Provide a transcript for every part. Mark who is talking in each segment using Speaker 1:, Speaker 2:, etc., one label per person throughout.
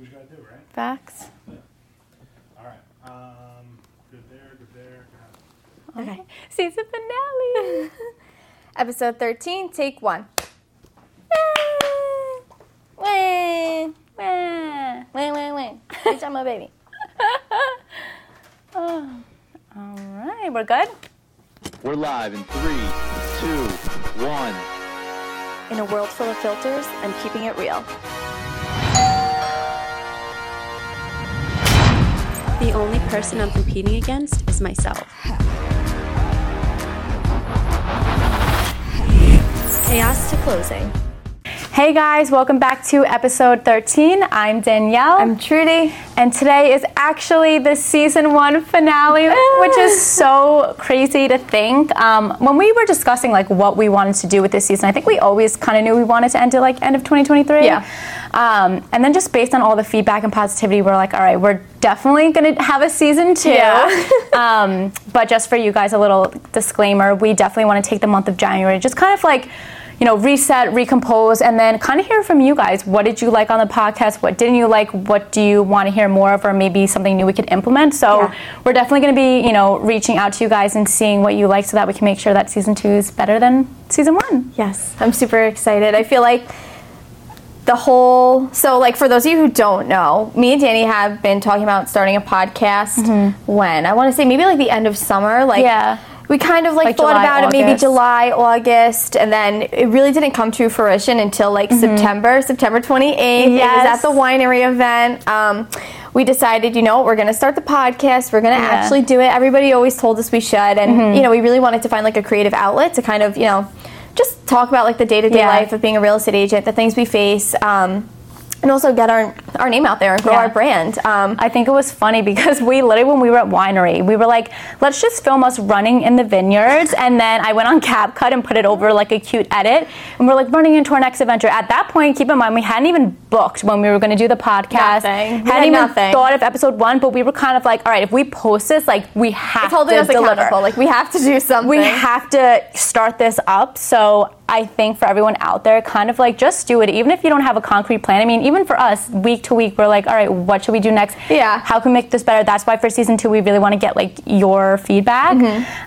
Speaker 1: what you gotta do, right?
Speaker 2: Facts.
Speaker 1: All right. Um, good there, good there. Go.
Speaker 2: Okay. Season finale. Episode 13, take one. Win, win, win, win, win. Bitch, I'm a baby. oh. All right, we're good.
Speaker 3: We're live in three, two, one.
Speaker 2: In a world full of filters, I'm keeping it real.
Speaker 4: The only person I'm competing against is myself.
Speaker 2: Chaos to closing. Hey guys, welcome back to episode 13. I'm Danielle.
Speaker 5: I'm Trudy.
Speaker 2: And today is actually the season one finale, which is so crazy to think. Um, when we were discussing like what we wanted to do with this season, I think we always kind of knew we wanted to end it like end of 2023.
Speaker 5: Yeah.
Speaker 2: Um, and then just based on all the feedback and positivity, we're like, all right, we're definitely going to have a season two.
Speaker 5: Yeah.
Speaker 2: um, but just for you guys, a little disclaimer: we definitely want to take the month of January, just kind of like you know, reset, recompose, and then kind of hear from you guys. What did you like on the podcast? What didn't you like? What do you want to hear more of, or maybe something new we could implement? So
Speaker 5: Yeah.
Speaker 2: we're definitely going to be, you know, reaching out to you guys and seeing what you like, so that we can make sure that season two is better than season one.
Speaker 5: Yes, I'm super excited. I feel like the whole so like for those of you who don't know, me and Danny have been talking about starting a podcast when I want to say maybe like the end of summer. Like
Speaker 2: Mm-hmm. Yeah.
Speaker 5: we kind of like,
Speaker 2: Like
Speaker 5: thought
Speaker 2: July,
Speaker 5: about it maybe July, August, and then it really didn't come to fruition until like September, September 28th. It was
Speaker 2: Mm-hmm.
Speaker 5: At the winery event. Um, we decided, you know, we're going to start the podcast. We're going to
Speaker 2: Yeah. Mm-hmm.
Speaker 5: actually do it. Everybody always told us we should, and you know, we really wanted to find like a creative outlet to kind of, you know, just talk about like the day to day life of being a real estate agent, the things we face, um, and also get our our name out there and grow
Speaker 2: Yeah.
Speaker 5: our brand. Um,
Speaker 2: I think it was funny because we literally, when we were at winery, we were like, let's just film us running in the vineyards. And then I went on CapCut and put it over like a cute edit. And we're like running into our next adventure. At that point, keep in mind, we hadn't even booked when we were going to do the podcast.
Speaker 5: Nothing.
Speaker 2: Hadn't
Speaker 5: had
Speaker 2: even
Speaker 5: nothing.
Speaker 2: thought of episode one, but we were kind of like, all right, if we post this, like, we have
Speaker 5: it's holding
Speaker 2: to
Speaker 5: us
Speaker 2: deliver.
Speaker 5: Like we have to do something.
Speaker 2: We have to start this up. So I think for everyone out there, kind of like just do it. Even if you don't have a concrete plan. I mean, even for us, week to week, we're like, all right, what should we do next?
Speaker 5: Yeah.
Speaker 2: How can we make this better? That's why for season two, we really want to get like your feedback.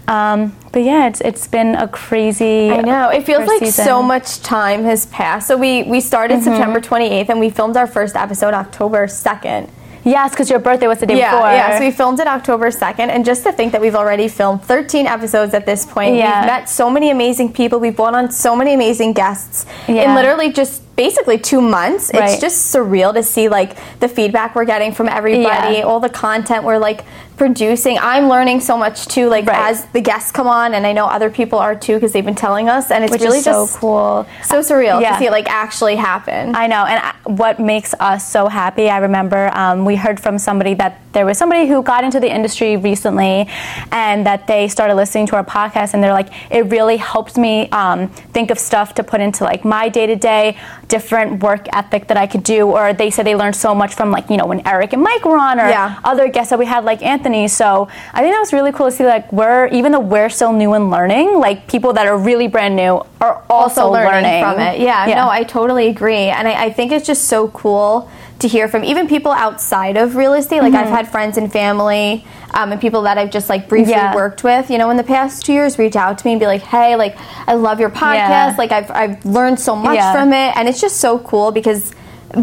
Speaker 2: Um, but yeah, it's it's been a crazy.
Speaker 5: Mm-hmm. I know. It feels like
Speaker 2: season.
Speaker 5: so much time has passed. So we we started
Speaker 2: Mm-hmm.
Speaker 5: September 28th and we filmed our first episode October 2nd.
Speaker 2: Yes, because your birthday was the day
Speaker 5: Yeah,
Speaker 2: before.
Speaker 5: yeah. So we filmed it October 2nd, and just to think that we've already filmed 13 episodes at this point.
Speaker 2: Yeah.
Speaker 5: We've met so many amazing people. We've brought on so many amazing guests in
Speaker 2: Yeah.
Speaker 5: literally just basically two months.
Speaker 2: Right.
Speaker 5: It's just surreal to see like the feedback we're getting from everybody,
Speaker 2: Yeah.
Speaker 5: all the content we're like producing. I'm learning so much too, like
Speaker 2: Right.
Speaker 5: as the guests come on, and I know other people are too because they've been telling us, and it's
Speaker 2: which
Speaker 5: really
Speaker 2: so
Speaker 5: just
Speaker 2: cool.
Speaker 5: so surreal
Speaker 2: Yeah.
Speaker 5: to see it like actually happen.
Speaker 2: I know, and I- what makes us so happy, I remember um, we heard from somebody that there was somebody who got into the industry recently and that they started listening to our podcast, and they're like, it really helped me um, think of stuff to put into like my day to day, different work ethic that I could do. Or they said they learned so much from like, you know, when Eric and Mike were on, or
Speaker 5: Yeah.
Speaker 2: other guests that we had like Anthony. So I think that was really cool to see like we're, even though we're still new and learning, like people that are really brand new are also,
Speaker 5: also learning, from it. Yeah, no, I totally agree. And I, I think it's just so cool to hear from even people outside of real estate. Like
Speaker 2: Mm-hmm.
Speaker 5: I've had friends and family um, and people that I've just like briefly
Speaker 2: Yeah.
Speaker 5: worked with, you know, in the past two years reach out to me and be like, hey, like I love your podcast.
Speaker 2: Yeah.
Speaker 5: Like I've, I've learned so much
Speaker 2: Yeah.
Speaker 5: from it. And it's just so cool because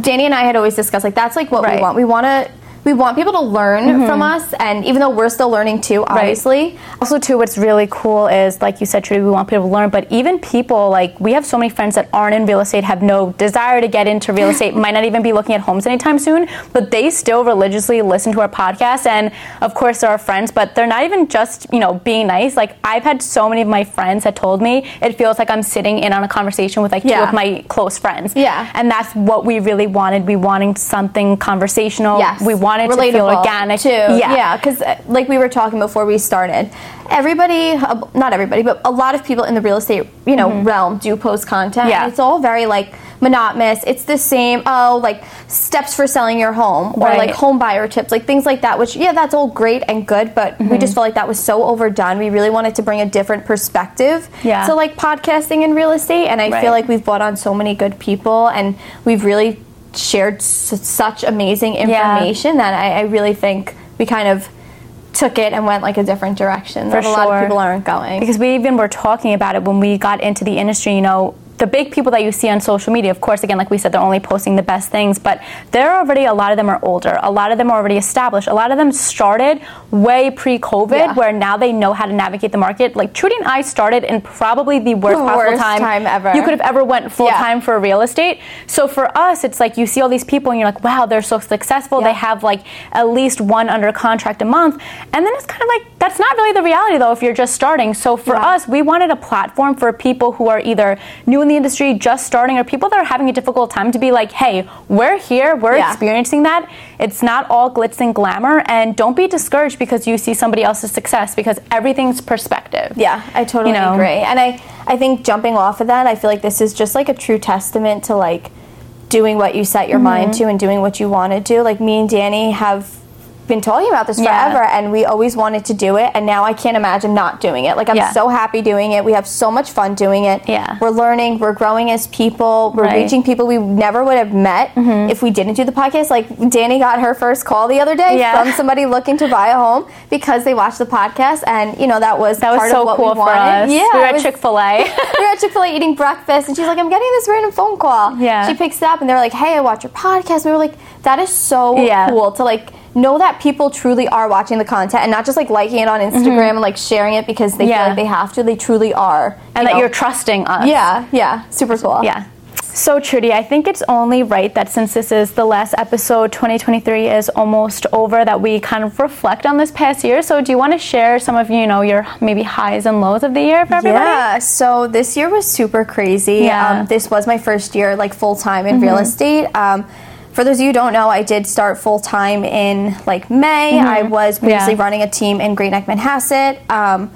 Speaker 5: Danny and I had always discussed like that's like what
Speaker 2: Right.
Speaker 5: We want. We want to we want people to learn mm-hmm. from us and even though we're still learning too obviously
Speaker 2: Also, too, what's really cool is, like you said, Trudy, we want people to learn, but even people, like, we have so many friends that aren't in real estate, have no desire to get into real estate, might not even be looking at homes anytime soon, but they still religiously listen to our podcast. And of course, they're our friends, but they're not even just, you know, being nice. Like, I've had so many of my friends that told me it feels like I'm sitting in on a conversation with, like, two of my close friends.
Speaker 5: Yeah.
Speaker 2: And that's what we really wanted. We wanted something conversational.
Speaker 5: Yes.
Speaker 2: We wanted to feel
Speaker 5: Relatable,
Speaker 2: organic.
Speaker 5: too.
Speaker 2: Yeah.
Speaker 5: Yeah, because like we were talking before we started, everybody, uh, not everybody, but a lot of people in the real estate, you know, realm do post content.
Speaker 2: Mm-hmm. Yeah.
Speaker 5: It's all very like monotonous. It's the same, oh, like steps for selling your home or
Speaker 2: Right.
Speaker 5: like home buyer tips, like things like that, which, yeah, that's all great and good, but we
Speaker 2: Mm-hmm.
Speaker 5: just felt like that was so overdone. We really wanted to bring a different perspective
Speaker 2: Yeah.
Speaker 5: to like podcasting and real estate. And I
Speaker 2: Right.
Speaker 5: feel like we've brought on so many good people and we've really shared s- such amazing
Speaker 2: Yeah.
Speaker 5: information that I, I really think we kind of took it and went like a different direction
Speaker 2: For
Speaker 5: that a lot
Speaker 2: sure.
Speaker 5: of people aren't going.
Speaker 2: because we even were talking about it when we got into the industry you know the big people that you see on social media of course again like we said they're only posting the best things but they're already a lot of them are older a lot of them are already established a lot of them started way pre-covid
Speaker 5: Yeah.
Speaker 2: where now they know how to navigate the market like trudy and i started in probably the worst
Speaker 5: The
Speaker 2: possible
Speaker 5: worst
Speaker 2: time,
Speaker 5: time ever.
Speaker 2: you could have ever went full-time
Speaker 5: Yeah.
Speaker 2: for real estate so for us it's like you see all these people and you're like wow they're so successful
Speaker 5: Yeah.
Speaker 2: they have like at least one under contract a month and then it's kind of like that's not really the reality though if you're just starting so for us we wanted a platform for people who are either new in the industry just starting or people that are having a difficult time to be like hey we're here we're
Speaker 5: Yeah.
Speaker 2: experiencing that it's not all glitz and glamour and don't be discouraged because you see somebody else's success because everything's perspective
Speaker 5: Yeah, I totally
Speaker 2: You know?
Speaker 5: agree. And I, I think jumping off of that, I feel like this is just like a true testament to like doing what you set your mind
Speaker 2: Mm-hmm.
Speaker 5: to and doing what you want to do. Like me and Danny have been talking about this
Speaker 2: Yeah.
Speaker 5: forever and we always wanted to do it and now I can't imagine not doing it. Like I'm
Speaker 2: Yeah.
Speaker 5: so happy doing it. We have so much fun doing it.
Speaker 2: Yeah.
Speaker 5: We're learning, we're growing as people, we're
Speaker 2: Right. Mm-hmm.
Speaker 5: reaching people we never would have met if we didn't do the podcast. Like Danny got her first call the other day
Speaker 2: Yeah.
Speaker 5: from somebody looking to buy a home because they watched the podcast and you know that was
Speaker 2: that was so
Speaker 5: of what
Speaker 2: cool
Speaker 5: we
Speaker 2: for
Speaker 5: wanted.
Speaker 2: us
Speaker 5: Yeah,
Speaker 2: we were at chick-fil-a
Speaker 5: we were at Chick Fil A eating breakfast, and she's like, "I'm getting this random phone call."
Speaker 2: Yeah.
Speaker 5: She picks it up, and they're like, "Hey, I watch your podcast." We were like, "That is so cool to like know that people truly are watching the content and not just like liking it on Instagram and like sharing it because they
Speaker 2: Mm-hmm. Yeah.
Speaker 5: feel like they have to. They truly are,
Speaker 2: and
Speaker 5: you
Speaker 2: that
Speaker 5: know.
Speaker 2: you're trusting us
Speaker 5: yeah, yeah, super cool.
Speaker 2: Yeah. So, Trudy, I think it's only right that since this is the last episode, 2023 is almost over, that we kind of reflect on this past year. So, do you want to share some of you know your maybe highs and lows of the year for everybody?
Speaker 5: Yeah, so this year was super crazy.
Speaker 2: Yeah. Mm-hmm.
Speaker 5: Um, this was my first year like full time in real estate. Um, for those of you who don't know, I did start full time in like May. I was previously
Speaker 2: Mm-hmm. Yeah.
Speaker 5: running a team in Great Neck, Manhasset. Um,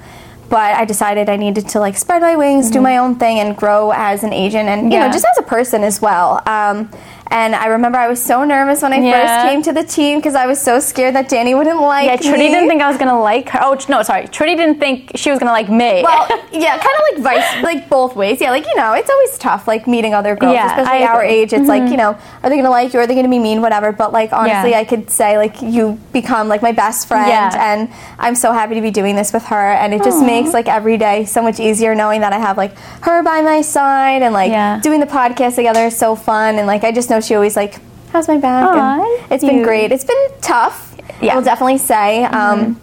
Speaker 5: but I decided I needed to like spread my wings, do my own thing, and grow as an agent, and you
Speaker 2: Mm-hmm. Yeah.
Speaker 5: know just as a person as well. Um, and I remember I was so nervous when I
Speaker 2: Yeah.
Speaker 5: first came to the team because I was so scared that Danny wouldn't like me.
Speaker 2: Yeah, Trudy
Speaker 5: me.
Speaker 2: didn't think I was gonna like her. Oh no, sorry, Trudy didn't think she was gonna like me.
Speaker 5: Well, yeah, kind of like vice, like both ways. Yeah, like you know, it's always tough, like meeting other girls,
Speaker 2: Yeah,
Speaker 5: especially
Speaker 2: I
Speaker 5: our
Speaker 2: agree. Mm-hmm.
Speaker 5: age. It's like you know, are they gonna like you? Are they gonna be mean? Whatever. But like honestly,
Speaker 2: Yeah.
Speaker 5: I could say like you become like my best friend, and I'm so happy to be doing this with her. And it just makes like every day so much easier knowing that I have like her by my side, and like doing the podcast together is so fun. And like I just know she always like "How's my back.
Speaker 2: Aw,
Speaker 5: and it's been great. It's been tough.
Speaker 2: Yeah.
Speaker 5: I will definitely say. Um,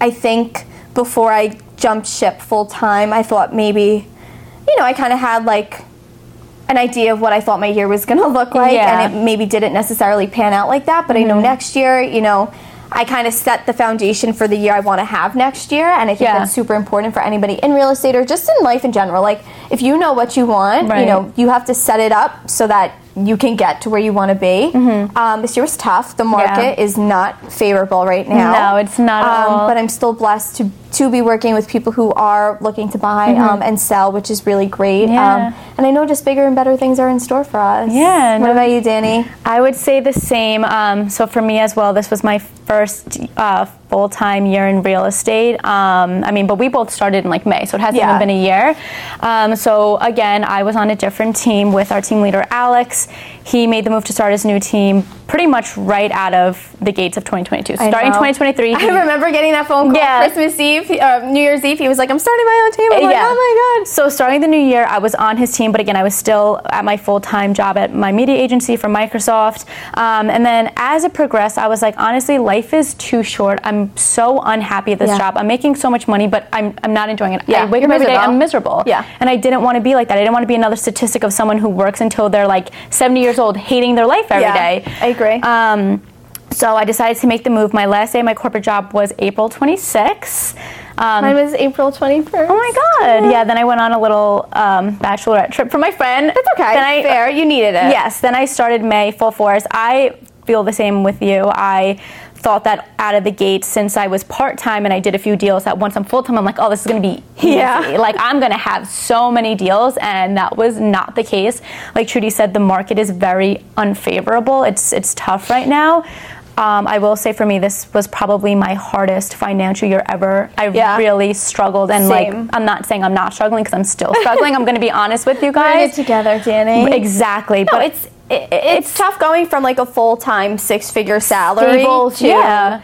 Speaker 5: I think before I jumped ship full time, I thought maybe, you know, I kind of had like an idea of what I thought my year was going to look like,
Speaker 2: Yeah. Mm-hmm.
Speaker 5: and it maybe didn't necessarily pan out like that. But I know next year, you know, I kind of set the foundation for the year I want to have next year, and I think
Speaker 2: Yeah.
Speaker 5: that's super important for anybody in real estate or just in life in general. Like, if you know what you want,
Speaker 2: Right.
Speaker 5: you know, you have to set it up so that you can get to where you want to be. Um, this year was tough. The market
Speaker 2: Mm-hmm. Yeah.
Speaker 5: is not favorable right now.
Speaker 2: No, it's not at
Speaker 5: Um,
Speaker 2: all.
Speaker 5: But I'm still blessed to to be working with people who are looking to buy um, and sell, which is really great.
Speaker 2: Mm-hmm. Yeah.
Speaker 5: Um, and I know just bigger and better things are in store for us.
Speaker 2: Yeah,
Speaker 5: What
Speaker 2: no-
Speaker 5: about you, Danny?
Speaker 2: I would say the same. Um, so for me as well, this was my first uh, full time year in real estate. Um, I mean, but we both started in like May, so it hasn't
Speaker 5: Yeah.
Speaker 2: even been a year. Um, so again, I was on a different team with our team leader Alex. He made the move to start his new team pretty much right out of the gates of 2022.
Speaker 5: I
Speaker 2: Starting
Speaker 5: know.
Speaker 2: 2023.
Speaker 5: I remember getting that phone call
Speaker 2: Yeah.
Speaker 5: Christmas Eve, uh, New Year's Eve. He was like, "I'm starting my own team." I'm like, "Oh my god!"
Speaker 2: So starting the new year, I was on his team, but again, I was still at my full time job at my media agency for Microsoft. Um, and then as it progressed, I was like, honestly, life is too short. I'm so unhappy at this
Speaker 5: Yeah.
Speaker 2: job. I'm making so much money, but I'm, I'm not enjoying it.
Speaker 5: Yeah,
Speaker 2: I wake
Speaker 5: you're
Speaker 2: up every day,
Speaker 5: miserable.
Speaker 2: I'm miserable.
Speaker 5: Yeah.
Speaker 2: And I didn't want to be like that. I didn't want to be another statistic of someone who works until they're like 70 years old, hating their life every
Speaker 5: Yeah,
Speaker 2: day.
Speaker 5: I agree.
Speaker 2: Um, so I decided to make the move. My last day of my corporate job was April 26th. Um,
Speaker 5: Mine was April 21st.
Speaker 2: Oh my god! Yeah, then I went on a little um, bachelorette trip for my friend.
Speaker 5: That's okay.
Speaker 2: Then I,
Speaker 5: Fair. You needed it.
Speaker 2: Yes. Then I started May full force. I feel the same with you. I thought that out of the gate since I was part time and I did a few deals that once I'm full time I'm like oh this is gonna be easy
Speaker 5: Yeah.
Speaker 2: like I'm gonna have so many deals and that was not the case like Trudy said the market is very unfavorable it's it's tough right now um, I will say for me this was probably my hardest financial year ever I
Speaker 5: Yeah.
Speaker 2: really struggled and like I'm not saying I'm not struggling because I'm still struggling I'm gonna be honest with you guys.
Speaker 5: We're together, Danny.
Speaker 2: Exactly,
Speaker 5: No,
Speaker 2: but
Speaker 5: it's it, it's tough going from like a full time six figure salary
Speaker 2: Stable,
Speaker 5: to
Speaker 2: yeah.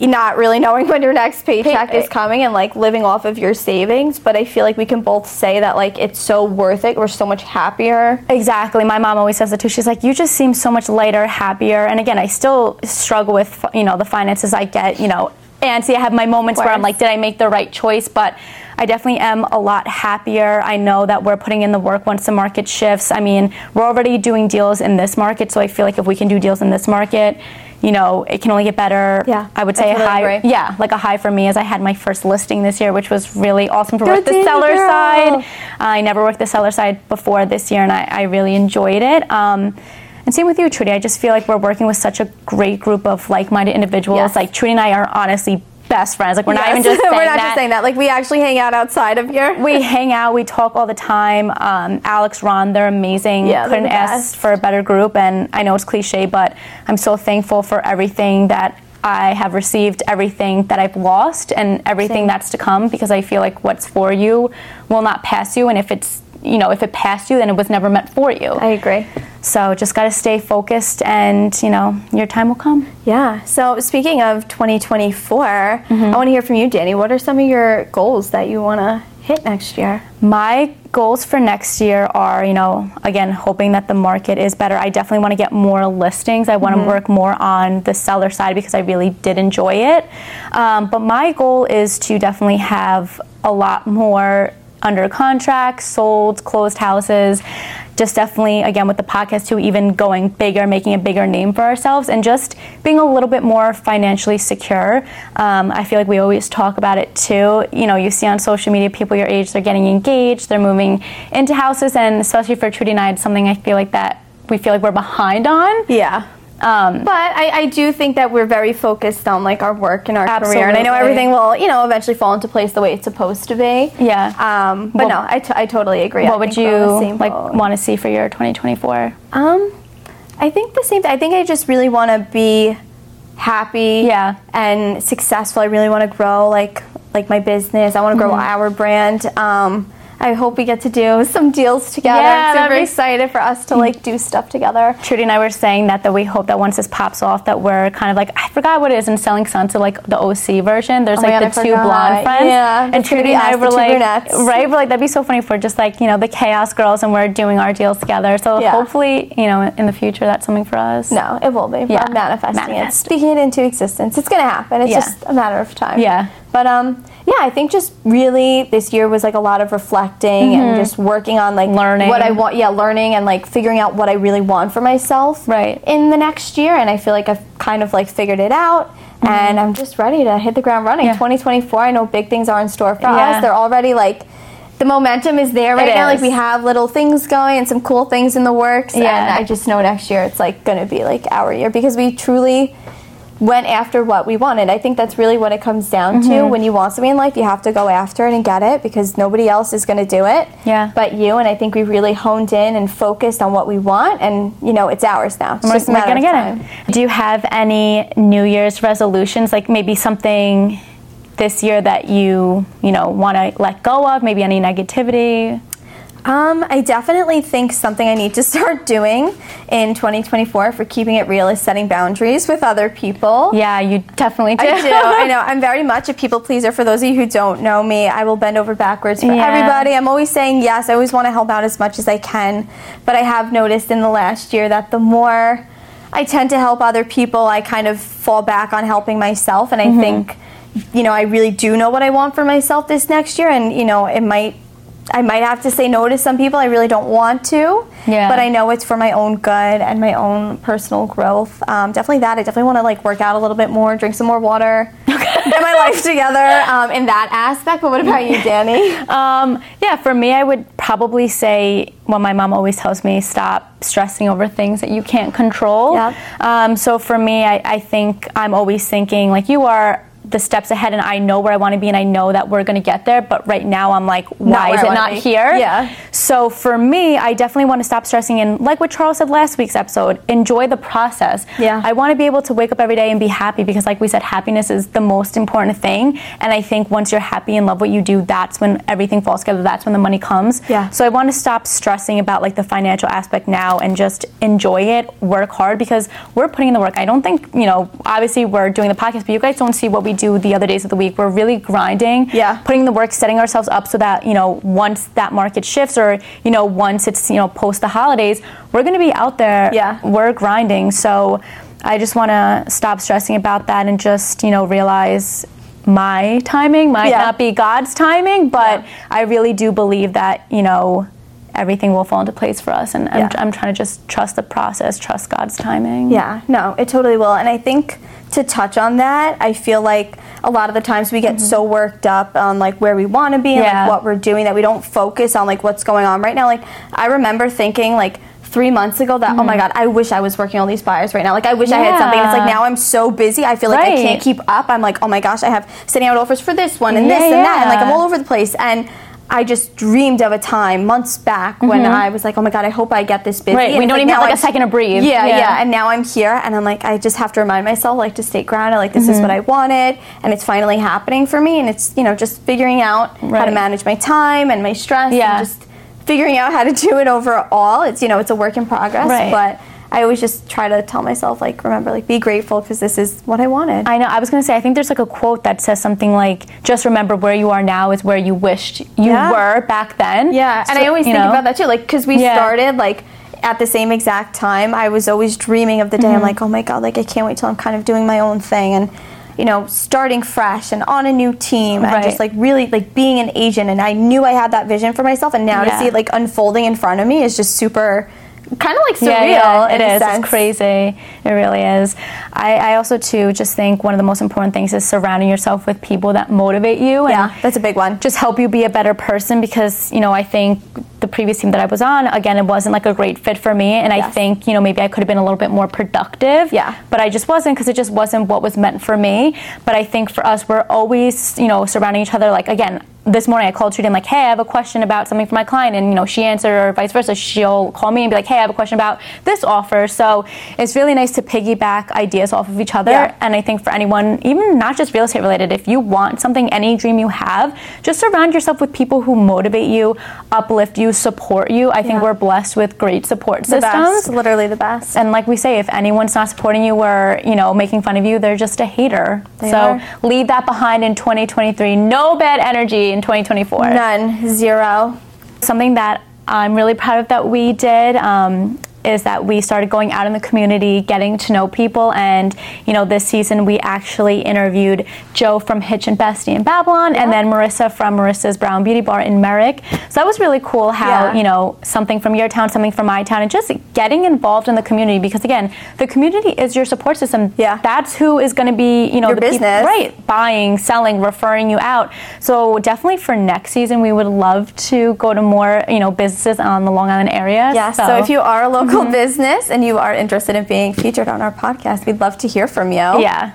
Speaker 5: not really knowing when your next paycheck
Speaker 2: Pay-
Speaker 5: is coming and like living off of your savings. But I feel like we can both say that like it's so worth it. We're so much happier.
Speaker 2: Exactly. My mom always says it too. She's like, you just seem so much lighter, happier. And again, I still struggle with, you know, the finances I get, you know, and see, I have my moments where I'm like, did I make the right choice? But I definitely am a lot happier. I know that we're putting in the work once the market shifts. I mean, we're already doing deals in this market, so I feel like if we can do deals in this market, you know, it can only get better.
Speaker 5: Yeah,
Speaker 2: I would say a high.
Speaker 5: agree.
Speaker 2: Yeah, like a high for me is I had my first listing this year, which was really awesome to work the seller
Speaker 5: girl.
Speaker 2: side. I never worked the seller side before this year, and I, I really enjoyed it. Um, and same with you, Trudy. I just feel like we're working with such a great group of like-minded individuals.
Speaker 5: Yes.
Speaker 2: Like Trudy and I are honestly best friends. Like we're not even just saying
Speaker 5: we're not
Speaker 2: that.
Speaker 5: just saying that. Like we actually hang out outside of here.
Speaker 2: We hang out, we talk all the time. Um, Alex, Ron, they're amazing.
Speaker 5: Yeah, they're
Speaker 2: Couldn't
Speaker 5: the
Speaker 2: ask for a better group. And I know it's cliche, but I'm so thankful for everything that I have received, everything that I've lost, and everything
Speaker 5: Same.
Speaker 2: that's to come. Because I feel like what's for you will not pass you, and if it's you know if it passed you, then it was never meant for you.
Speaker 5: I agree.
Speaker 2: So just got to stay focused, and you know your time will come.
Speaker 5: Yeah. So speaking of 2024,
Speaker 2: Mm-hmm.
Speaker 5: I want to hear from you, Danny. What are some of your goals that you want to hit next year?
Speaker 2: My goals for next year are, you know, again, hoping that the market is better. I definitely want to get more listings. I want to work more on the seller side because I really did enjoy it. Um, but my goal is to definitely have a lot more under contract, sold, closed houses. Just definitely, again, with the podcast too, even going bigger, making a bigger name for ourselves, and just being a little bit more financially secure. Um, I feel like we always talk about it too. You know, you see on social media people your age, they're getting engaged, they're moving into houses, and especially for Trudy and I, it's something I feel like that we feel like we're behind on.
Speaker 5: Yeah.
Speaker 2: Um,
Speaker 5: But I, I do think that we're very focused on like our work and our career, and I know everything will, you know, eventually fall into place the way it's supposed to be.
Speaker 2: Yeah.
Speaker 5: Um, but
Speaker 2: What-
Speaker 5: no, I, t- I totally agree.
Speaker 2: What would
Speaker 5: think we're on the
Speaker 2: you like want to see for your 2024?
Speaker 5: Um, I think the same. thing. I think I just really want to be happy.
Speaker 2: Yeah.
Speaker 5: And successful. I really want to grow like like my business. I want to grow
Speaker 2: Mm-hmm.
Speaker 5: our brand. Um, I hope we get to do some deals together.
Speaker 2: Yeah,
Speaker 5: I'm super
Speaker 2: be-
Speaker 5: excited for us to like do stuff together.
Speaker 2: Trudy and I were saying that that we hope that once this pops off, that we're kind of like I forgot what it is in Selling Sunset, like the OC version. There's
Speaker 5: Oh
Speaker 2: like
Speaker 5: God,
Speaker 2: the
Speaker 5: I
Speaker 2: two
Speaker 5: forgot.
Speaker 2: blonde friends,
Speaker 5: Yeah,
Speaker 2: and Trudy and I were like,
Speaker 5: brunettes.
Speaker 2: right, we're like that'd be so funny if we're just like you know the Chaos Girls and we're doing our deals together. So
Speaker 5: Yeah.
Speaker 2: hopefully, you know, in the future, that's something for us.
Speaker 5: No, it will be.
Speaker 2: Yeah.
Speaker 5: Manifesting
Speaker 2: Manifest.
Speaker 5: it, speaking it into existence. It's gonna happen. It's
Speaker 2: Yeah.
Speaker 5: just a matter of time.
Speaker 2: Yeah.
Speaker 5: But um, yeah, I think just really this year was like a lot of reflecting and just working on like
Speaker 2: Mm-hmm. Learning.
Speaker 5: what I want. Yeah, learning and like figuring out what I really want for myself.
Speaker 2: Right.
Speaker 5: In the next year, and I feel like I've kind of like figured it out. And I'm just ready to hit the ground running.
Speaker 2: Mm-hmm. Yeah.
Speaker 5: 2024. I know big things are in store for
Speaker 2: Yeah.
Speaker 5: us. They're already like. The momentum is there right
Speaker 2: It
Speaker 5: now. Like we have little things going and some cool things in the works.
Speaker 2: Yeah.
Speaker 5: And I just know next year it's like going to be like our year because we truly went after what we wanted. I think that's really what it comes down
Speaker 2: Mm-hmm.
Speaker 5: to. When you want something in life, you have to go after it and get it because nobody else is going to do it.
Speaker 2: Yeah.
Speaker 5: But you and I think we really honed in and focused on what we want, and you know it's ours now. It's
Speaker 2: We're,
Speaker 5: just
Speaker 2: we're gonna get
Speaker 5: time.
Speaker 2: it. Do you have any New Year's resolutions, like maybe something this year that you you know want to let go of? Maybe any negativity?
Speaker 5: Um, I definitely think something I need to start doing in 2024 for keeping it real is setting boundaries with other people.
Speaker 2: Yeah, you definitely do.
Speaker 5: I do. I know. I'm very much a people pleaser. For those of you who don't know me, I will bend over backwards for
Speaker 2: Yeah.
Speaker 5: everybody. I'm always saying yes. I always want to help out as much as I can. But I have noticed in the last year that the more I tend to help other people, I kind of fall back on helping myself. And I
Speaker 2: Mm-hmm.
Speaker 5: think, you know, I really do know what I want for myself this next year. And, you know, it might. I might have to say no to some people. I really don't want to.
Speaker 2: Yeah.
Speaker 5: But I know it's for my own good and my own personal growth. Um, definitely that. I definitely want to like work out a little bit more, drink some more water, get my life together um, in that aspect. But what about you, Danny?
Speaker 2: Um, yeah, for me, I would probably say what my mom always tells me: stop stressing over things that you can't control.
Speaker 5: Yep.
Speaker 2: Um, so for me, I, I think I'm always thinking like you are. The steps ahead and I know where I want to be and I know that we're going to get there. But right now I'm like, why is
Speaker 5: I
Speaker 2: it not
Speaker 5: be.
Speaker 2: here?
Speaker 5: Yeah.
Speaker 2: So for me, I definitely want to stop stressing and like what Charles said last week's episode, enjoy the process.
Speaker 5: Yeah.
Speaker 2: I want to be able to wake up every day and be happy because like we said, happiness is the most important thing. And I think once you're happy and love what you do, that's when everything falls together. That's when the money comes.
Speaker 5: Yeah.
Speaker 2: So I want to stop stressing about like the financial aspect now and just enjoy it, work hard because we're putting in the work. I don't think, you know, obviously we're doing the podcast, but you guys don't see what we do the other days of the week. We're really grinding,
Speaker 5: Yeah.
Speaker 2: putting the work, setting ourselves up so that, you know, once that market shifts or, you know, once it's, you know, post the holidays, we're going to be out there.
Speaker 5: Yeah.
Speaker 2: We're grinding. So I just want to stop stressing about that and just, you know, realize my timing might
Speaker 5: Yeah.
Speaker 2: not be God's timing, but
Speaker 5: Yeah.
Speaker 2: I really do believe that, you know, everything will fall into place for us. And
Speaker 5: Yeah.
Speaker 2: I'm, I'm trying to just trust the process, trust God's timing.
Speaker 5: Yeah, no, it totally will. And I think to touch on that, I feel like a lot of the times we get so worked up on like where we want to be and
Speaker 2: Mm-hmm. Yeah.
Speaker 5: like what we're doing that we don't focus on like what's going on right now. Like I remember thinking like three months ago that oh my god I wish I was working all these buyers right now like I wish I had something it's like
Speaker 2: Mm-hmm.
Speaker 5: Now I'm so busy I feel like I can't keep up I'm like oh my gosh I have sending out offers for this one and this
Speaker 2: Yeah,
Speaker 5: and that and like I'm all over the place and I just dreamed of a time months back when I was like, oh my god, I hope I get this busy.
Speaker 2: Mm-hmm. Right,
Speaker 5: And
Speaker 2: we don't even have, like,
Speaker 5: I'm-
Speaker 2: a second to breathe.
Speaker 5: Yeah,
Speaker 2: Yeah.
Speaker 5: yeah, and now I'm here, and I'm like, I just have to remind myself, like, to stay grounded. Like, this is what I
Speaker 2: Mm-hmm.
Speaker 5: wanted, and it's finally happening for me. And it's, you know, just figuring out how to manage my time and my stress,
Speaker 2: Yeah.
Speaker 5: and just figuring out how to do it overall. It's, you know, it's a work in progress,
Speaker 2: Right.
Speaker 5: but I always just try to tell myself, like, remember, like, be grateful because this is what I wanted.
Speaker 2: I know. I was going to say, I think there's like a quote that says something like, just remember where you are now is where you wished you
Speaker 5: Yeah.
Speaker 2: were back then.
Speaker 5: Yeah, and I always think
Speaker 2: know,
Speaker 5: about that too. Like, because we
Speaker 2: Yeah.
Speaker 5: started like at the same exact time. I was always dreaming of the day. I'm
Speaker 2: Mm-hmm.
Speaker 5: like, oh my god, like I can't wait till I'm kind of doing my own thing and you know starting fresh and on a new team and just like really like being an agent. And I knew I had that vision for myself, and now to see it like unfolding in front of me is just super. Kind of like surreal.
Speaker 2: Yeah, yeah, it is. It's crazy. It really is. I, I also too just think one of the most important things is surrounding yourself with people that motivate you. And
Speaker 5: Yeah, that's a big one.
Speaker 2: just help you be a better person because you know I think the previous team that I was on again it wasn't like a great fit for me and I think you know maybe I could have been a little bit more productive
Speaker 5: Yeah.
Speaker 2: but I just wasn't because it just wasn't what was meant for me but I think for us we're always you know surrounding each other like again this morning I called Trudy and like, hey, I have a question about something for my client, and you know, she answered or vice versa. She'll call me and be like, hey, I have a question about this offer. So it's really nice to piggyback ideas off of each other.
Speaker 5: Yeah.
Speaker 2: And I think for anyone, even not just real estate related, if you want something, any dream you have, just surround yourself with people who motivate you, uplift you, support you. I think
Speaker 5: Yeah.
Speaker 2: we're blessed with great support
Speaker 5: The
Speaker 2: systems.
Speaker 5: best, literally the best.
Speaker 2: And like we say, if anyone's not supporting you or you know making fun of you, they're just a hater.
Speaker 5: They
Speaker 2: so
Speaker 5: are.
Speaker 2: leave that behind in 2023. No bad energy in 2024
Speaker 5: None, zero.
Speaker 2: something that I'm really proud of that we did um, is that we started going out in the community, getting to know people, and you know, this season we actually interviewed Joe from Hitch and Bestie in Babylon, and then Marissa from Marissa's Brown Beauty Bar in Merrick. So that was really cool. How
Speaker 5: Yeah.
Speaker 2: you know something from your town, something from my town, and just getting involved in the community because again, the community is your support system.
Speaker 5: Yeah.
Speaker 2: that's who is going to be you know
Speaker 5: Your
Speaker 2: the
Speaker 5: business.
Speaker 2: right buying, selling, referring you out. So definitely for next season, we would love to go to more, you know, businesses on the Long Island area.
Speaker 5: Yeah, so, if you are a local
Speaker 2: Mm-hmm.
Speaker 5: business and you are interested in being featured on our podcast, we'd love to hear from you.
Speaker 2: yeah.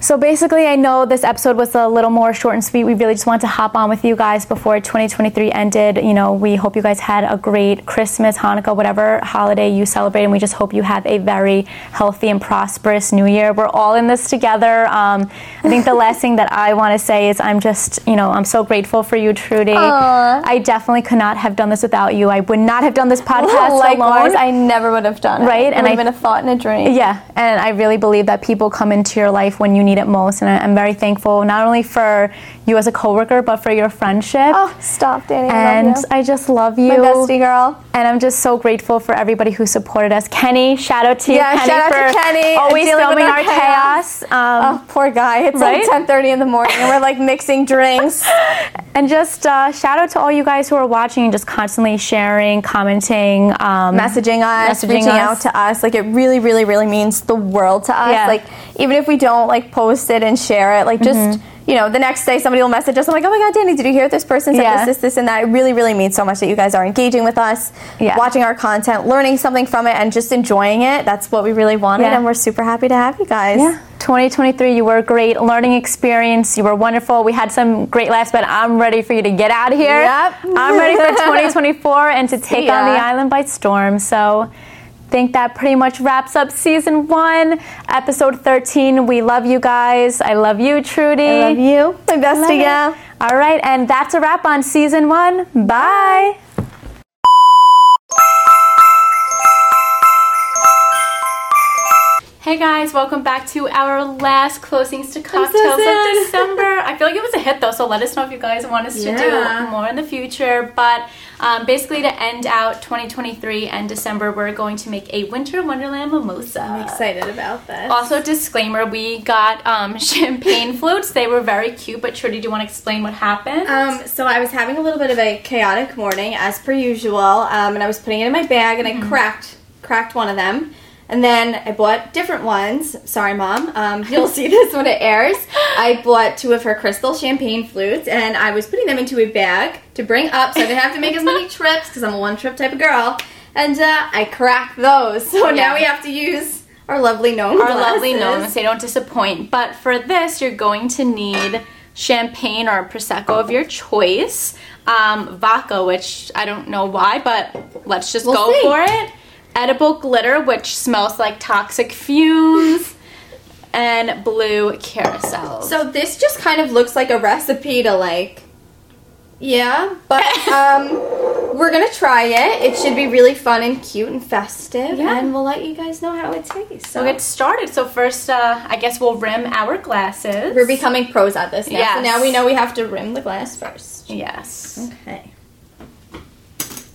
Speaker 2: So basically, I know this episode was a little more short and sweet. We really just wanted to hop on with you guys before 2023 ended. You know, we hope you guys had a great Christmas, Hanukkah, whatever holiday you celebrate, and we just hope you have a very healthy and prosperous New Year. We're all in this together. Um, I think the last thing that I want to say is I'm just, you know, I'm so grateful for you, Trudy. I definitely could not have done this without you. I would not have done this podcast
Speaker 5: Likewise,
Speaker 2: alone.
Speaker 5: I never would have done it.
Speaker 2: Right,
Speaker 5: It
Speaker 2: and
Speaker 5: would
Speaker 2: I-
Speaker 5: have been a thought and a dream.
Speaker 2: Yeah, and I really believe that people come into your life when you need it most, and I- I'm very thankful not only for you as a coworker, but for your friendship.
Speaker 5: Oh, stop, Danny. I
Speaker 2: and
Speaker 5: you.
Speaker 2: I just love you.
Speaker 5: My bestie girl.
Speaker 2: And I'm just so grateful for everybody who supported us. Kenny, shout out to you,
Speaker 5: Yeah,
Speaker 2: Kenny,
Speaker 5: shout out to
Speaker 2: for
Speaker 5: Kenny
Speaker 2: always filming
Speaker 5: our
Speaker 2: our chaos. Um,
Speaker 5: Oh, poor guy. It's
Speaker 2: right?
Speaker 5: like 10:30 in the morning, and we're like mixing drinks.
Speaker 2: And just uh, shout out to all you guys who are watching and just constantly sharing, commenting, um,
Speaker 5: messaging us,
Speaker 2: Messaging
Speaker 5: reaching
Speaker 2: us.
Speaker 5: out to us. Like it really, really, really means the world to us.
Speaker 2: Yeah.
Speaker 5: Like even if we don't like post it and share it, like just
Speaker 2: Mm-hmm.
Speaker 5: You know, the next day somebody will message us. I'm like, oh my god, Danny, did you hear this person said
Speaker 2: Yeah.
Speaker 5: this, this, this, and that? It really, really means so much that you guys are engaging with us,
Speaker 2: Yeah.
Speaker 5: watching our content, learning something from it, and just enjoying it. That's what we really wanted,
Speaker 2: Yeah.
Speaker 5: and we're super happy to have you guys.
Speaker 2: Yeah, 2023, you were a great. Learning experience, you were wonderful. We had some great laughs, but I'm ready for you to get out of here.
Speaker 5: Yep.
Speaker 2: I'm ready for 2024 and to take on the island by storm. So, think that pretty much wraps up season one, episode 13. We love you guys. I love you, Trudy.
Speaker 5: I love you. My best
Speaker 2: Love
Speaker 5: to
Speaker 2: it.
Speaker 5: you.
Speaker 2: All right, and that's a wrap on season one. Bye. Hey guys, welcome back to our last closings to cocktails
Speaker 5: sad.
Speaker 2: of December. I feel like it was a hit though, so let us know if you guys want us to do more in the future. But um, basically, to end out 2023 and December, we're going to make a winter wonderland mimosa.
Speaker 5: I'm excited about this.
Speaker 2: Also, disclaimer: we got um, champagne floats. They were very cute. But Trudy, do you want to explain what happened?
Speaker 5: Um, so I was having a little bit of a chaotic morning, as per usual, um, and I was putting it in my bag, and I cracked cracked one of them, and then I bought different ones. Sorry, mom. Um, you'll see this when it airs. I bought two of her crystal champagne flutes, and I was putting them into a bag to bring up, so I didn't have to make as many trips because I'm a one trip type of girl. And uh, I cracked those, so
Speaker 2: Yeah.
Speaker 5: now we have to use our lovely gnome.
Speaker 2: Our lovely
Speaker 5: glasses.
Speaker 2: gnomes. They don't disappoint. But for this, you're going to need champagne or prosecco of your choice. Um, vodka, which I don't know why, but let's just
Speaker 5: We'll
Speaker 2: go
Speaker 5: see.
Speaker 2: for it. Edible glitter, which smells like toxic fumes. And blue carousels.
Speaker 5: So this just kind of looks like a recipe to like Yeah, but um we're gonna try it. It should be really fun and cute and festive.
Speaker 2: Yeah.
Speaker 5: And we'll let you guys know how it tastes. So
Speaker 2: we'll get started. So first, uh, I guess we'll rim our glasses.
Speaker 5: we're becoming pros at this now. So now we know we have to rim the glass first.
Speaker 2: Yes.
Speaker 5: Okay.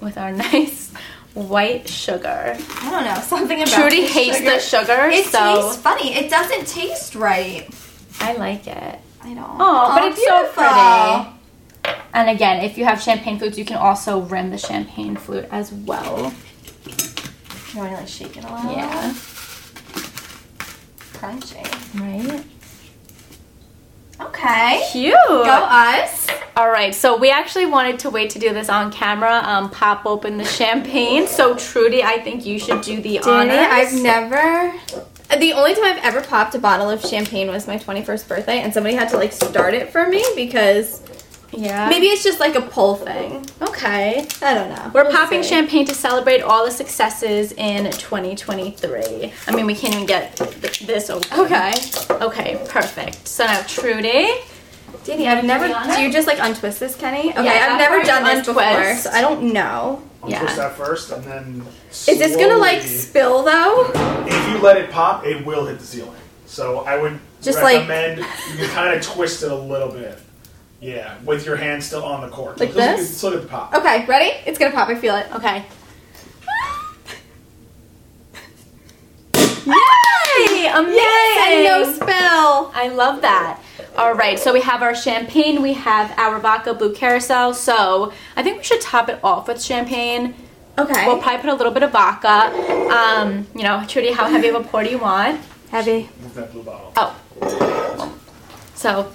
Speaker 2: With our nice white sugar.
Speaker 5: I don't know, something about
Speaker 2: Trudy hates
Speaker 5: sugar.
Speaker 2: the sugar,
Speaker 5: It
Speaker 2: so
Speaker 5: tastes funny. It doesn't taste right.
Speaker 2: I like it.
Speaker 5: I don't.
Speaker 2: Oh, but it's so
Speaker 5: beautiful.
Speaker 2: pretty. And again, if you have champagne flutes, you can also rim the champagne flute as well.
Speaker 5: You want to like shake it a little?
Speaker 2: Yeah.
Speaker 5: Crunchy.
Speaker 2: Right?
Speaker 5: Okay.
Speaker 2: Cute.
Speaker 5: Go us.
Speaker 2: All right, so we actually wanted to wait to do this on camera, um, pop open the champagne. So Trudy, I think you should do the honors.
Speaker 5: Danny, I've never. The only time I've ever popped a bottle of champagne was my 21st birthday, and somebody had to like start it for me because
Speaker 2: Yeah.
Speaker 5: maybe it's just like a pull thing.
Speaker 2: Okay.
Speaker 5: I don't know.
Speaker 2: We're
Speaker 5: We'll
Speaker 2: popping
Speaker 5: see.
Speaker 2: champagne to celebrate all the successes in 2023. I mean, we can't even get th- this open.
Speaker 5: Okay.
Speaker 2: Okay, perfect. So now Trudy.
Speaker 5: Danny, I've never.
Speaker 2: be honest?
Speaker 5: Do you just like untwist this, Kenny? Okay,
Speaker 2: Yeah,
Speaker 5: I've never done
Speaker 2: you
Speaker 5: this before,
Speaker 2: untwist.
Speaker 5: so I don't know.
Speaker 2: Yeah.
Speaker 1: Twist that first, and then.
Speaker 5: Is this gonna like
Speaker 1: slowly-
Speaker 5: spill though?
Speaker 1: If you let it pop, it will hit the ceiling. So I would
Speaker 5: Just like-
Speaker 1: recommend you can kind of twist it a little bit. Yeah, with your hand still on the cork.
Speaker 5: Like
Speaker 1: Just look at-
Speaker 5: this?
Speaker 1: Just look at the pop.
Speaker 5: Okay, ready? It's gonna pop. I feel it.
Speaker 2: Okay. Yay! Amazing!
Speaker 5: Yes, and no spill.
Speaker 2: I love that. All right, so we have our champagne, we have our vodka blue carousel. So I think we should top it off with champagne.
Speaker 5: Okay.
Speaker 2: We'll probably put a little bit of vodka. Um, you know, Trudy, how heavy of a pour do you want?
Speaker 5: Heavy.
Speaker 1: Move that blue bottle.
Speaker 2: Oh. So,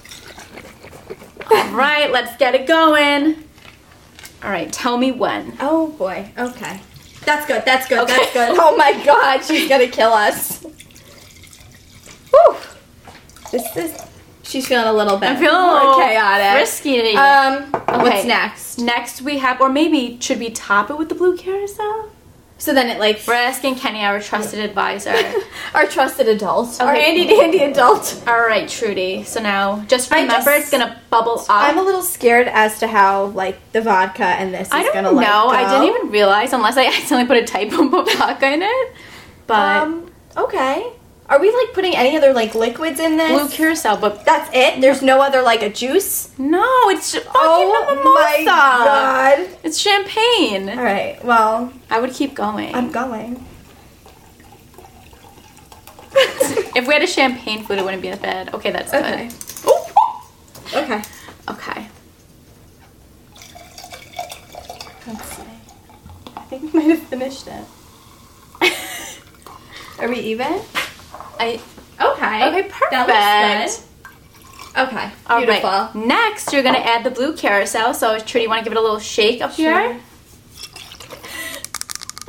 Speaker 2: all right, let's get it going. All right, tell me when.
Speaker 5: Oh boy. Okay. That's good. That's good.
Speaker 2: Okay.
Speaker 5: That's good. Oh my god, she's gonna kill us. Whew. This is. She's feeling a little bit
Speaker 2: I'm feeling a
Speaker 5: more
Speaker 2: little
Speaker 5: chaotic.
Speaker 2: risky.
Speaker 5: Um.
Speaker 2: Okay.
Speaker 5: What's next?
Speaker 2: Next, we have, or maybe should we top it with the blue carousel?
Speaker 5: So then it like
Speaker 2: We're asking Kenny, our trusted advisor.
Speaker 5: our trusted adult, our
Speaker 2: Okay.
Speaker 5: handy dandy adult.
Speaker 2: All right, Trudy. So now, just remember,
Speaker 5: just-
Speaker 2: it's gonna bubble up.
Speaker 5: I'm a little scared as to how like the vodka and this is
Speaker 2: I don't
Speaker 5: gonna
Speaker 2: know.
Speaker 5: like
Speaker 2: I didn't even realize unless I accidentally put a typo of vodka in it. But
Speaker 5: Um. Okay. Are we like putting any other like liquids in this?
Speaker 2: blue carousel, but
Speaker 5: That's it. There's no other like a juice.
Speaker 2: no, it's fucking
Speaker 5: Oh
Speaker 2: mimosa.
Speaker 5: my god.
Speaker 2: It's champagne.
Speaker 5: All right. Well,
Speaker 2: I would keep going.
Speaker 5: I'm going.
Speaker 2: if we had a champagne flute, it wouldn't be as bad. Okay, that's good.
Speaker 5: Okay.
Speaker 2: Ooh.
Speaker 5: Okay.
Speaker 2: Okay.
Speaker 5: Let's see. I think we might have finished it. Are we even?
Speaker 2: I
Speaker 5: Okay.
Speaker 2: Okay, perfect.
Speaker 5: That looks good. Okay.
Speaker 2: all
Speaker 5: Beautiful.
Speaker 2: right. Next, you're gonna add the blue carousel. So, Trudy, you want to give it a little shake up
Speaker 5: Sure.
Speaker 2: here?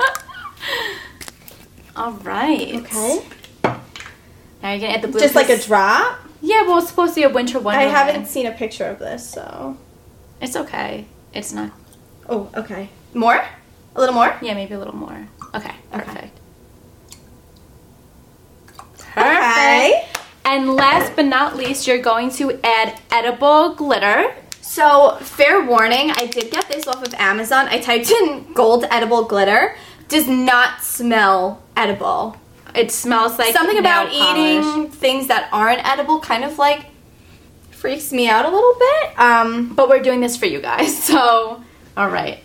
Speaker 2: all right.
Speaker 5: Okay.
Speaker 2: Now you're gonna add the blue.
Speaker 5: Just like a drop.
Speaker 2: Yeah, well, it's supposed to be a winter
Speaker 5: one.
Speaker 2: I
Speaker 5: haven't seen a picture of this, so.
Speaker 2: It's okay. It's not.
Speaker 5: Oh, okay. More? A little more?
Speaker 2: Yeah, maybe a little more. Okay, perfect.
Speaker 5: Okay.
Speaker 2: And last but not least, you're going to add edible glitter.
Speaker 5: So, fair warning, I did get this off of Amazon. I typed in gold edible glitter. Does not smell edible.
Speaker 2: It smells like
Speaker 5: Something about
Speaker 2: polish.
Speaker 5: eating things that aren't edible kind of like freaks me out a little bit. Um,
Speaker 2: But we're doing this for you guys, so all right.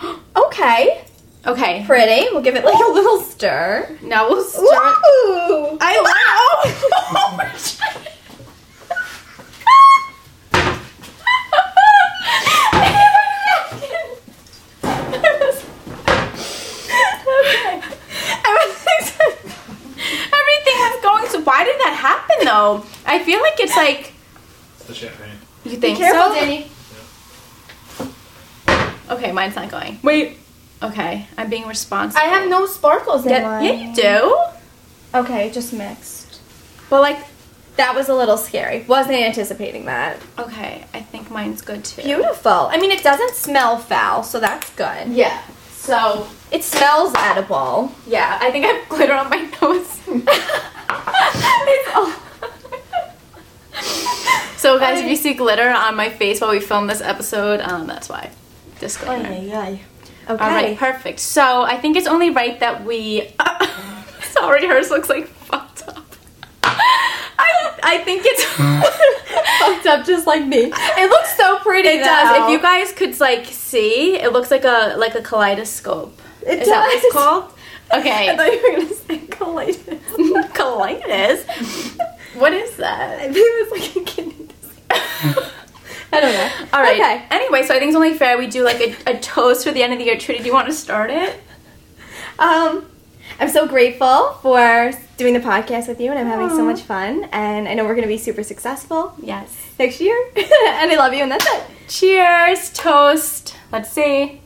Speaker 5: okay.
Speaker 2: Okay.
Speaker 5: Pretty. We'll give it like a little stir.
Speaker 2: Now we'll stir.
Speaker 5: Ooh.
Speaker 2: I like. Ah! Oh Everything is going. Why did that happen though? I feel like it's like
Speaker 1: It's the champagne.
Speaker 2: you think
Speaker 5: Careful,
Speaker 2: so.
Speaker 5: Danny.
Speaker 2: Okay, mine's not going. Wait. Okay, I'm being responsible.
Speaker 5: I have no sparkles in
Speaker 2: Yeah,
Speaker 5: mine.
Speaker 2: yeah, you do.
Speaker 5: Okay, just mixed. But like, that was a little scary. Wasn't anticipating that.
Speaker 2: Okay, I think mine's good too.
Speaker 5: Beautiful. I mean, it doesn't smell foul, so that's good.
Speaker 2: Yeah. So
Speaker 5: It smells edible.
Speaker 2: yeah, I think I have glitter on my nose. So guys, if you see glitter on my face while we film this episode, um, that's why. Disclaimer.
Speaker 5: Okay.
Speaker 2: All right, perfect. So I think it's only right that we. Sorry, hers looks like fucked up. I I think it's
Speaker 5: Fucked up just like me. It looks so pretty.
Speaker 2: It does. If you guys could like see, it looks like a like a kaleidoscope.
Speaker 5: It
Speaker 2: Is that what it's
Speaker 5: does.
Speaker 2: called? Okay.
Speaker 5: I thought you were gonna say colitis.
Speaker 2: Colitis. What is that?
Speaker 5: I think it was like a kidney disease. I don't know.
Speaker 2: All right.
Speaker 5: Okay.
Speaker 2: Anyway, so I think it's only fair we do like a, a toast for the end of the year. Trudy, do you want to start it?
Speaker 5: Um, I'm so grateful for doing the podcast with you, and I'm having so much fun. And I know we're gonna be super successful
Speaker 2: Yes.
Speaker 5: next year. and I love you, and that's it.
Speaker 2: Cheers. Toast. Let's see.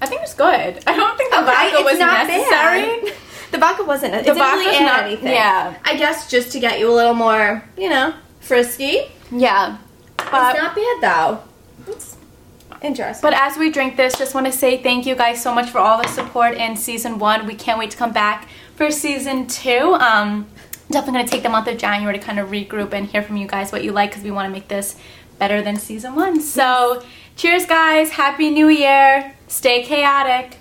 Speaker 2: I think it's good. I don't think the vodka was necessary.
Speaker 5: bad. The vodka wasn't. It
Speaker 2: The
Speaker 5: didn't really add
Speaker 2: not,
Speaker 5: anything.
Speaker 2: yeah.
Speaker 5: I guess just to get you a little more, you know, frisky.
Speaker 2: Yeah. But,
Speaker 5: it's not bad though. It's interesting.
Speaker 2: but as we drink this, just want to say thank you guys so much for all the support in season one. We can't wait to come back for season two. Um, definitely going to take the month of January to kind of regroup and hear from you guys what you like because we want to make this better than season one. So, cheers, guys. Happy New Year. Stay chaotic.